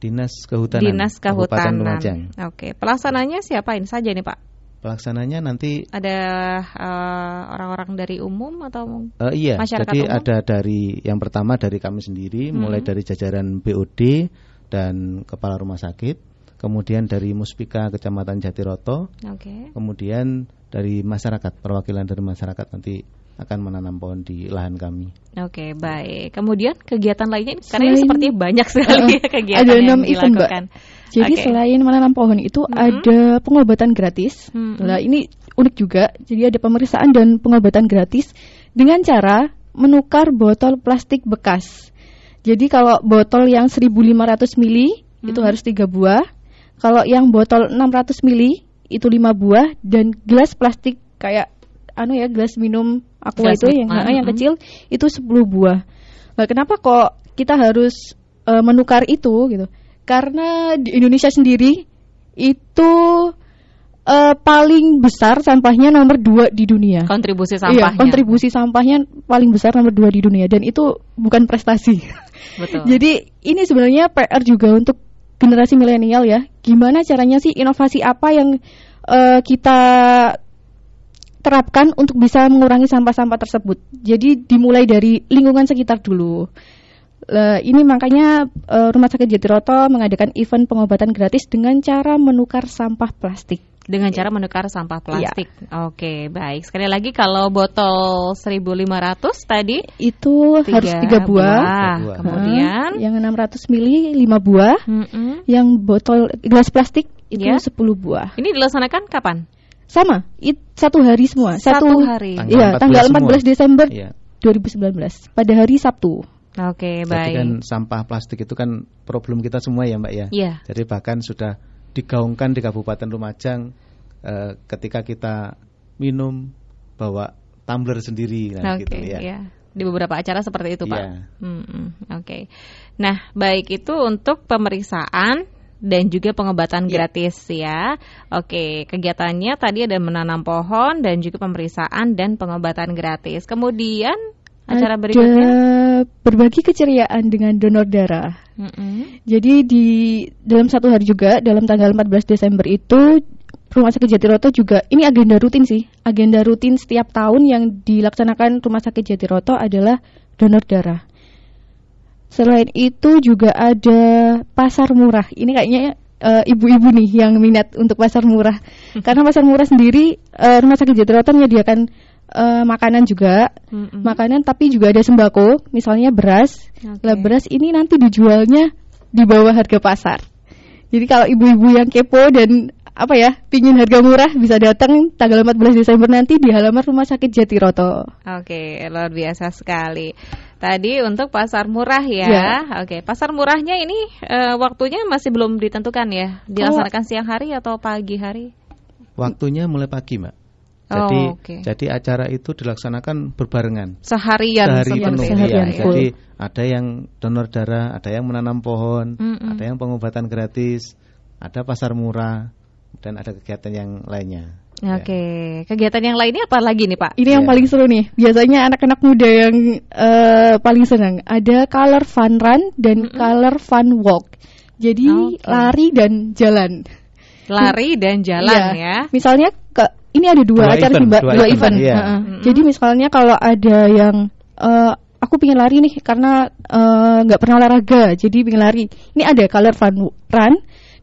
Dinas Kehutanan.
Dinas Kehutanan.
Lumajang.
Oke, pelaksananya siapain saja nih Pak?
Pelaksananya nanti
Ada eh, orang-orang dari umum atau
Eh, iya,
Masyarakat
jadi
umum?
ada dari yang pertama dari kami sendiri, mulai dari jajaran BOD dan kepala rumah sakit, kemudian dari Muspika Kecamatan Jatiroto,
Oke.
kemudian dari masyarakat, perwakilan dari masyarakat nanti akan menanam pohon di lahan kami.
Oke, baik. Kemudian kegiatan lainnya karena ini sepertinya banyak sekali
Uh,
kegiatan
ada
yang
enam event, Mbak.
dilakukan.
Jadi
Oke.
selain menanam pohon itu ada pengobatan gratis.
Mhm.
Lah ini unik juga. Jadi ada pemeriksaan dan pengobatan gratis dengan cara menukar botol plastik bekas. Jadi kalau botol yang 1500 mili itu harus tiga buah. Kalau yang botol 600 mili itu lima buah dan gelas plastik kayak anu ya gelas minum aqua
Gelas
itu yang
minuman,
yang kecil itu 10 buah. Nah, kenapa kok kita harus eh, menukar itu gitu? Karena di Indonesia sendiri itu eh, paling besar sampahnya nomor dua di dunia.
kontribusi
Iya,
sampahnya.
kontribusi sampahnya paling besar nomor dua di dunia dan itu bukan prestasi.
Betul.
Jadi ini sebenarnya PR juga untuk generasi milenial ya. Gimana caranya sih inovasi apa yang eh, kita terapkan untuk bisa mengurangi sampah-sampah tersebut. Jadi dimulai dari lingkungan sekitar dulu. Lah, ini makanya eh, Rumah Sakit Jatiroto mengadakan event pengobatan gratis dengan cara menukar sampah plastik.
dengan cara menukar sampah plastik. Oke, baik. Sekali lagi kalau botol 1500 tadi
Itu harus tiga buah.
Buah.
Kemudian
Heeh, yang 600 mili 5 buah,
Mm-mm.
yang botol gelas plastik itu
Ya.
10 buah.
ini dilaksanakan kapan?
Sama, it, satu hari semua.
Satu hari.
Tanggal
Iya,
14
tanggal
semua.
14 Desember
Iya.
2019 pada hari Sabtu.
Oke,
Jadi
baik.
kan sampah plastik itu kan problem kita semua ya, Mbak ya.
Iya.
Jadi bahkan sudah digaungkan di Kabupaten Lumajang eh, ketika kita minum bawa tumbler sendiri nah
Oke,
gitu ya.
iya. Di beberapa acara seperti itu, Pak.
Iya.
Mm-mm, Oke. Nah, baik itu untuk pemeriksaan dan juga pengobatan
Iya.
gratis ya. Oke, kegiatannya tadi ada menanam pohon dan juga pemeriksaan dan pengobatan gratis. Kemudian acara
Ada
berikutnya
berbagi keceriaan dengan donor darah.
Mm-mm.
Jadi di dalam satu hari juga dalam tanggal 14 Desember itu Rumah Sakit Jatiroto juga ini agenda rutin sih. Agenda rutin setiap tahun yang dilaksanakan Rumah Sakit Jatiroto adalah donor darah. Selain itu juga ada pasar murah. Ini kayaknya eh, ibu-ibu nih yang minat untuk pasar murah. Karena pasar murah sendiri eh, Rumah Sakit Jatiroto menyediakan eh, makanan juga,
Mm-mm.
makanan tapi juga ada sembako, misalnya beras.
Oke.
Lah beras ini nanti dijualnya di bawah harga pasar. Jadi kalau ibu-ibu yang kepo dan apa ya, pingin harga murah bisa datang tanggal 14 Desember nanti di halaman Rumah Sakit Jatiroto.
Oke, luar biasa sekali. Tadi untuk pasar murah ya.
Ya.
Oke, pasar murahnya ini eh, waktunya masih belum ditentukan ya. Dilaksanakan siang hari atau pagi hari?
Waktunya mulai pagi, Mbak.
Oh,
Jadi
oke.
jadi acara itu dilaksanakan berbarengan.
Seharian
Sehari penuh.
itu
Seharian
ya.
ya.
Jadi ada yang donor darah, ada yang menanam pohon,
Mm-mm.
ada yang pengobatan gratis, ada pasar murah, dan ada kegiatan yang lainnya. Ya.
Oke, kegiatan yang lainnya apa lagi nih Pak?
Ini yang
Ya.
paling seru nih. Biasanya anak-anak muda yang eh, paling senang ada color fun run dan color fun walk. Jadi
Oke.
lari dan jalan.
Lari dan jalan
Iya.
ya.
Misalnya ke ini ada dua,
Dua
acara
event,
sih Mbak,
dua
dua,
event,
event.
iya.
Heeh.
Mm-mm.
Jadi misalnya kalau ada yang eh, aku pingin lari nih karena eh, nggak pernah olahraga, jadi pingin lari. Ini ada color fun run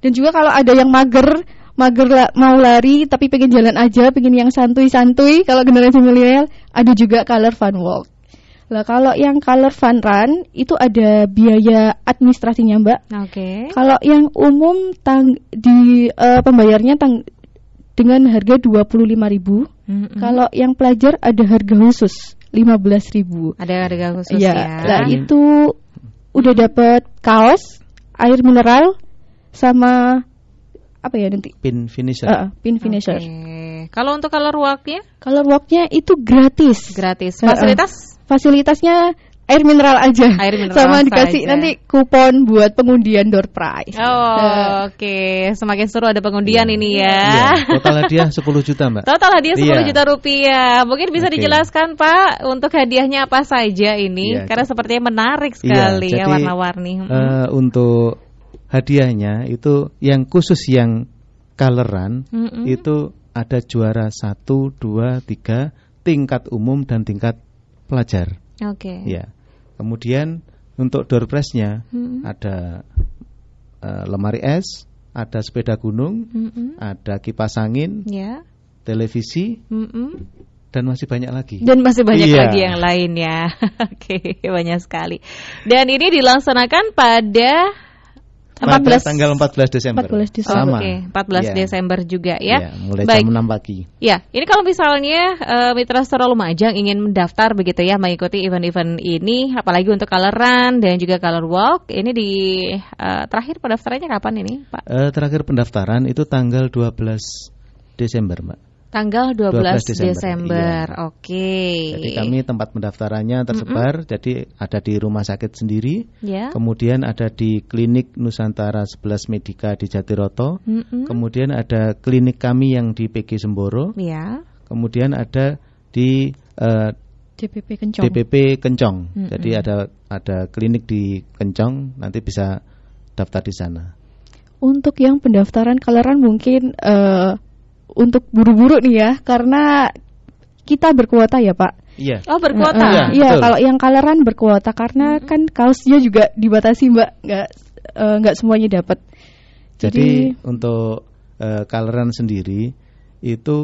dan juga kalau ada yang mager mager la- mau lari tapi pengen jalan aja, pengen yang santuy-santuy. Kalau generasi milenial ada juga color fun walk. Lah kalau yang color fun run itu ada biaya administrasinya Mbak.
Oke.
Kalau yang umum tang di eh, pembayarnya tang dengan harga 25.000.
Mm-mm.
Kalau yang pelajar ada harga khusus 15.000.
Ada harga khusus
Iya,
ya.
lah itu udah dapat kaos, air mineral sama apa ya nanti?
Pin finisher.
Eh, pin finisher.
Oke. Kalau untuk color walknya
Kalau walknya itu gratis.
gratis. Fasilitas
Fasilitasnya air mineral aja.
Air mineral
sama dikasih nanti kupon buat pengundian door prize.
Oh,
Eh,
oke. Semakin seru ada pengundian ini ya.
Iya, total hadiah 10 juta, Mbak.
Total hadiah 10
Iya.
juta rupiah. Mungkin bisa
Oke.
dijelaskan Pak untuk hadiahnya apa saja ini?
Iya,
Karena sepertinya menarik
Iya,
sekali ya
jadi,
warna-warni. Mm.
eh, untuk hadiahnya itu yang khusus yang coloran
Mm-mm.
itu ada juara 1, 2, 3 tingkat umum dan tingkat pelajar.
Oke.
Ya. Kemudian untuk door prize-nya
Mm-mm.
ada eh, lemari es, ada sepeda gunung,
Mm-mm.
ada kipas angin,
Ya.
televisi
Mm-mm.
dan masih banyak lagi.
Dan masih banyak
Iya.
lagi yang lain ya. Oke, banyak sekali. Dan ini dilaksanakan Pada 14
tanggal 14 Desember.
14 Desember.
Sama.
Oke, 14
Iya.
Desember juga ya.
Iya, mulai
Baik.
jam 6 pagi.
Ya, ini kalau misalnya eh, Mitra Setara Lumajang ingin mendaftar begitu ya mengikuti event-event ini, apalagi untuk color run dan juga color walk, ini di eh, terakhir pendaftarannya kapan ini, Pak?
Eh, terakhir pendaftaran itu tanggal 12 Desember, Mbak.
Tanggal 12,
12 Desember,
Desember. Oke.
Jadi kami tempat pendaftarannya tersebar, jadi ada di rumah sakit sendiri,
ya.
kemudian ada di klinik Nusantara 11 Medika di Jatiroto,
Mm-mm.
kemudian ada klinik kami yang di PG Semboro,
Ya.
kemudian ada di eh,
DPP Kencong.
DPP Kencong.
Mm-mm.
Jadi ada ada klinik di Kencong, nanti bisa daftar di sana.
Untuk yang pendaftaran coloran mungkin eh, untuk buru-buru nih ya, karena kita berkuota ya Pak.
Iya.
Oh, berkuota.
Iya,
Iya,
betul.
kalau yang coloran berkuota karena kan kaosnya juga dibatasi Mbak, nggak eh, nggak semuanya dapat.
Jadi, untuk eh, coloran sendiri itu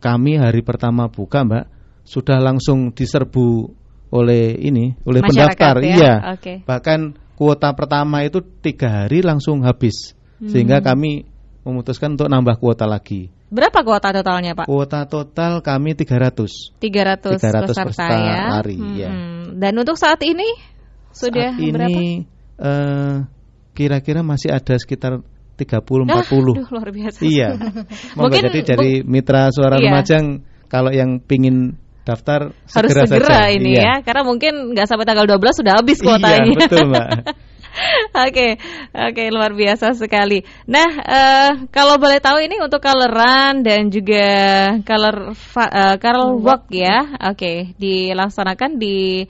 kami hari pertama buka, Mbak, sudah langsung diserbu oleh ini, oleh
Masyarakat
pendaftar.
ya?
Iya.
Oke.
Bahkan kuota pertama itu tiga hari langsung habis,
Hmm.
sehingga kami memutuskan untuk nambah kuota lagi.
Berapa kuota totalnya, Pak?
Kuota total kami 300.
300,
300
peserta
peserta
ya.
lari, ya.
Dan untuk saat ini sudah
Saat
berapa?
ini eh, kira-kira masih ada sekitar 30
Ah,
40.
aduh, luar biasa.
Iya.
Mungkin
jadi dari Mitra Suara
Iya.
Lumajang kalau yang pingin daftar
Harus
segera,
segera,
saja.
ini
Iya.
ya, karena mungkin nggak sampai tanggal 12 sudah habis kuotanya.
Iya, betul, Mbak.
Oke, oke luar biasa sekali. Nah, eh, kalau boleh tahu ini untuk coloran dan juga color eh, color walk ya. Oke, dilaksanakan di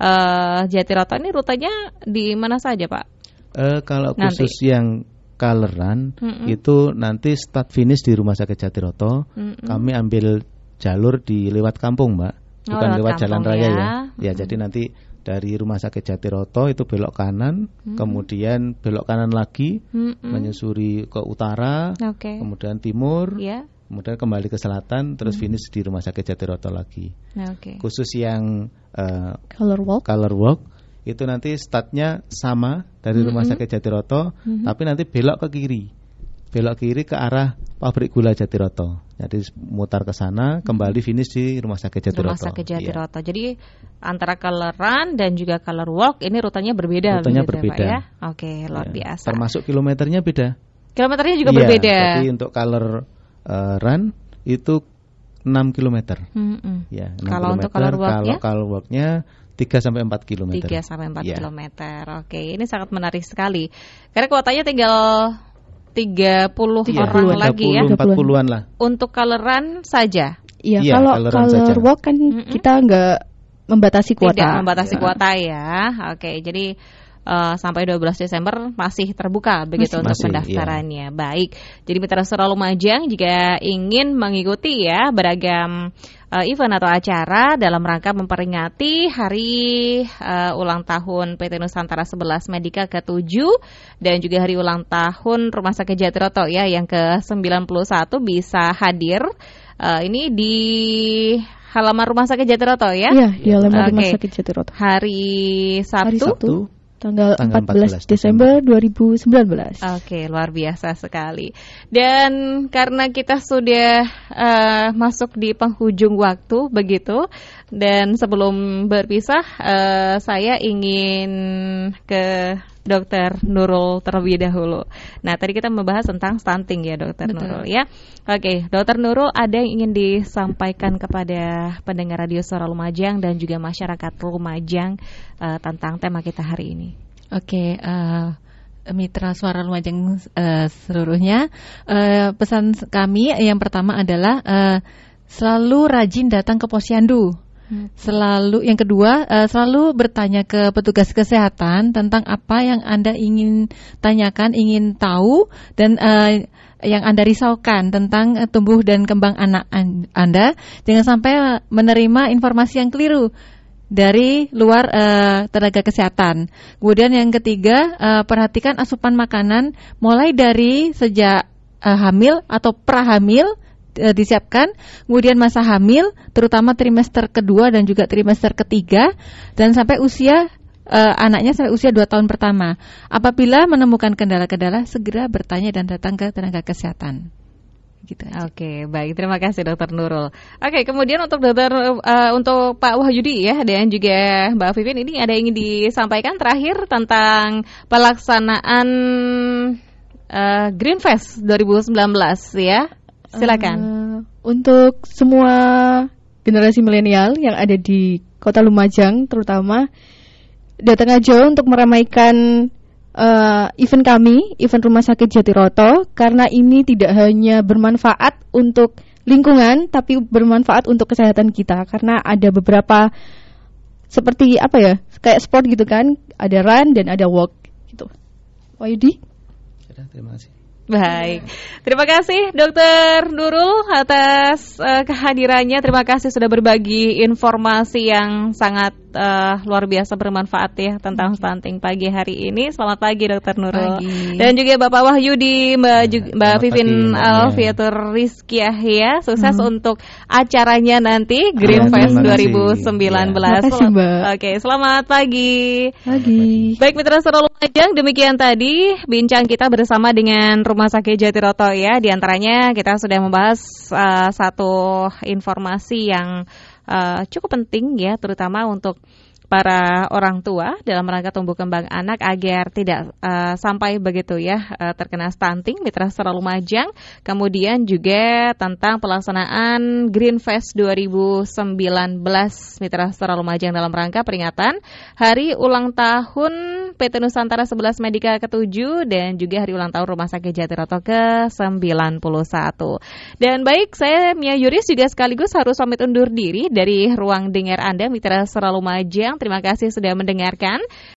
eh, Jatiroto ini rutenya di mana saja, Pak?
Eh, kalau
Nanti.
khusus yang coloran
Mm-mm.
itu nanti start finish di Rumah Sakit Jatiroto.
Mm-mm.
Kami ambil jalur di lewat kampung, Mbak.
Oh,
Bukan
lewat
lewat jalan
kampung
raya
ya.
ya. Ya, jadi nanti dari Rumah Sakit Jatiroto itu belok kanan, kemudian belok kanan lagi
Mm-mm.
menyusuri ke utara,
Oke.
kemudian timur,
Ya,
kemudian kembali ke selatan, terus finish di Rumah Sakit Jatiroto lagi.
Nah, oke.
Khusus yang eh,
color walk.
color walk itu nanti startnya sama dari Rumah Sakit Jatiroto, tapi nanti belok ke kiri. Belok kiri ke arah pabrik gula Jatiroto. Jadi mutar ke sana, kembali finish di Rumah Sakit Jatiroto.
Rumah Sakit
Iya.
Jatiroto. Jadi antara color run dan juga color walk ini rutanya berbeda begitu ya,
berbeda.
Ya? Oke, luar
Ya,
biasa.
Termasuk kilometernya beda.
Kilometernya juga
Iya,
berbeda.
Jadi untuk color eh, run itu 6 kilometer.
Mm-mm.
Ya, 6
Kalau untuk
kilometer.
color walk-nya?
Kalau color walk-nya 3 sampai 4 kilometer.
3 sampai 4
Iya.
kilometer. Oke, ini sangat menarik sekali. Karena kuotanya tinggal 30
Iya,
orang
30,
lagi ya
40-an lah.
untuk color run saja.
Iya,
Iya,
kalau
coloran
color walk kan
Mm-mm.
kita nggak membatasi kuota.
Tidak membatasi
Ya.
kuota ya. Oke, jadi eh, sampai 12 Desember masih terbuka begitu
Masih.
untuk
Masih,
pendaftarannya. Baik. Jadi Mitra Suara Lumajang jika ingin mengikuti ya beragam eh, event atau acara dalam rangka memperingati hari eh, ulang tahun PT Nusantara 11 Medika ke-7 dan juga hari ulang tahun Rumah Sakit Jatiroto ya yang ke-91 bisa hadir Eh, ini di halaman Rumah Sakit Jatiroto ya.
Iya, di halaman Rumah
Oke.
Sakit Jatiroto.
Hari
Hari
Sabtu.
Tanggal,
Tanggal
14
14
Desember 2019.
Oke, luar biasa sekali. Dan karena kita sudah eh, masuk di penghujung waktu begitu, dan sebelum berpisah, eh, saya ingin ke Dokter Nurul terlebih dahulu. Nah, tadi kita membahas tentang stunting ya, Dokter
Betul.
Nurul ya. Oke, Dokter Nurul, ada yang ingin disampaikan kepada pendengar radio Suara Lumajang dan juga masyarakat Lumajang eh, tentang tema kita hari ini.
Oke, eh, mitra suara Lumajang eh, seluruhnya, eh, pesan kami yang pertama adalah eh, selalu rajin datang ke posyandu. Selalu yang kedua eh, selalu bertanya ke petugas kesehatan tentang apa yang anda ingin tanyakan, ingin tahu dan eh, yang anda risaukan tentang eh, tumbuh dan kembang anak an- anda. Jangan sampai menerima informasi yang keliru dari luar eh, tenaga kesehatan. Kemudian yang ketiga eh, perhatikan asupan makanan mulai dari sejak eh, hamil atau prahamil eh, disiapkan, kemudian masa hamil, terutama trimester kedua dan juga trimester ketiga, dan sampai usia eh, anaknya sampai usia 2 tahun pertama. Apabila menemukan kendala-kendala, segera bertanya dan datang ke tenaga kesehatan. Gitu.
Oke, baik. Terima kasih Dokter Nurul. Oke, kemudian untuk Dokter eh, untuk Pak Wahyudi ya dan juga Mbak Vivin ini ada yang ingin disampaikan terakhir tentang pelaksanaan eh, Green Fest 2019 ya. Silakan.
Eh, untuk semua generasi milenial yang ada di Kota Lumajang terutama datang aja untuk meramaikan eh, event kami, event Rumah Sakit Jatiroto karena ini tidak hanya bermanfaat untuk lingkungan tapi bermanfaat untuk kesehatan kita karena ada beberapa seperti apa ya? Kayak sport gitu kan, ada run dan ada walk gitu. Wayudi?
Sudah, terima kasih.
Baik, terima kasih Dokter Nurul atas eh, kehadirannya. Terima kasih sudah berbagi informasi yang sangat eh, luar biasa bermanfaat ya tentang stunting pagi hari ini. Selamat pagi Dokter Nurul.
Pagi.
Dan juga Bapak Wahyudi, Mbak,
Ya,
Mbak Vivin
pagi, Mbak.
Alfiatur Rizkiah ya. Sukses untuk acaranya nanti Green
Ya,
Fest
terima kasih.
2019.
Ya. Terima kasih, Mbak.
Oke, selamat pagi.
Lagi.
Baik Mitra Suara Lumajang, demikian tadi bincang kita bersama dengan Rumah Sakit Jatiroto ya. Di antaranya kita sudah membahas uh, satu informasi yang uh, cukup penting ya, terutama untuk para orang tua dalam rangka tumbuh kembang anak agar tidak uh, sampai begitu ya uh, terkena stunting Mitra Suara Lumajang. Kemudian juga tentang pelaksanaan Green Fest 2019 Mitra Suara Lumajang dalam rangka peringatan Hari ulang tahun PT Nusantara 11 Medika ke-7 dan juga hari ulang tahun Rumah Sakit Jatiroto ke-91. Dan baik, saya Mia Yuris juga sekaligus harus pamit undur diri dari ruang dengar Anda Mitra Suara Lumajang. Terima kasih sudah mendengarkan.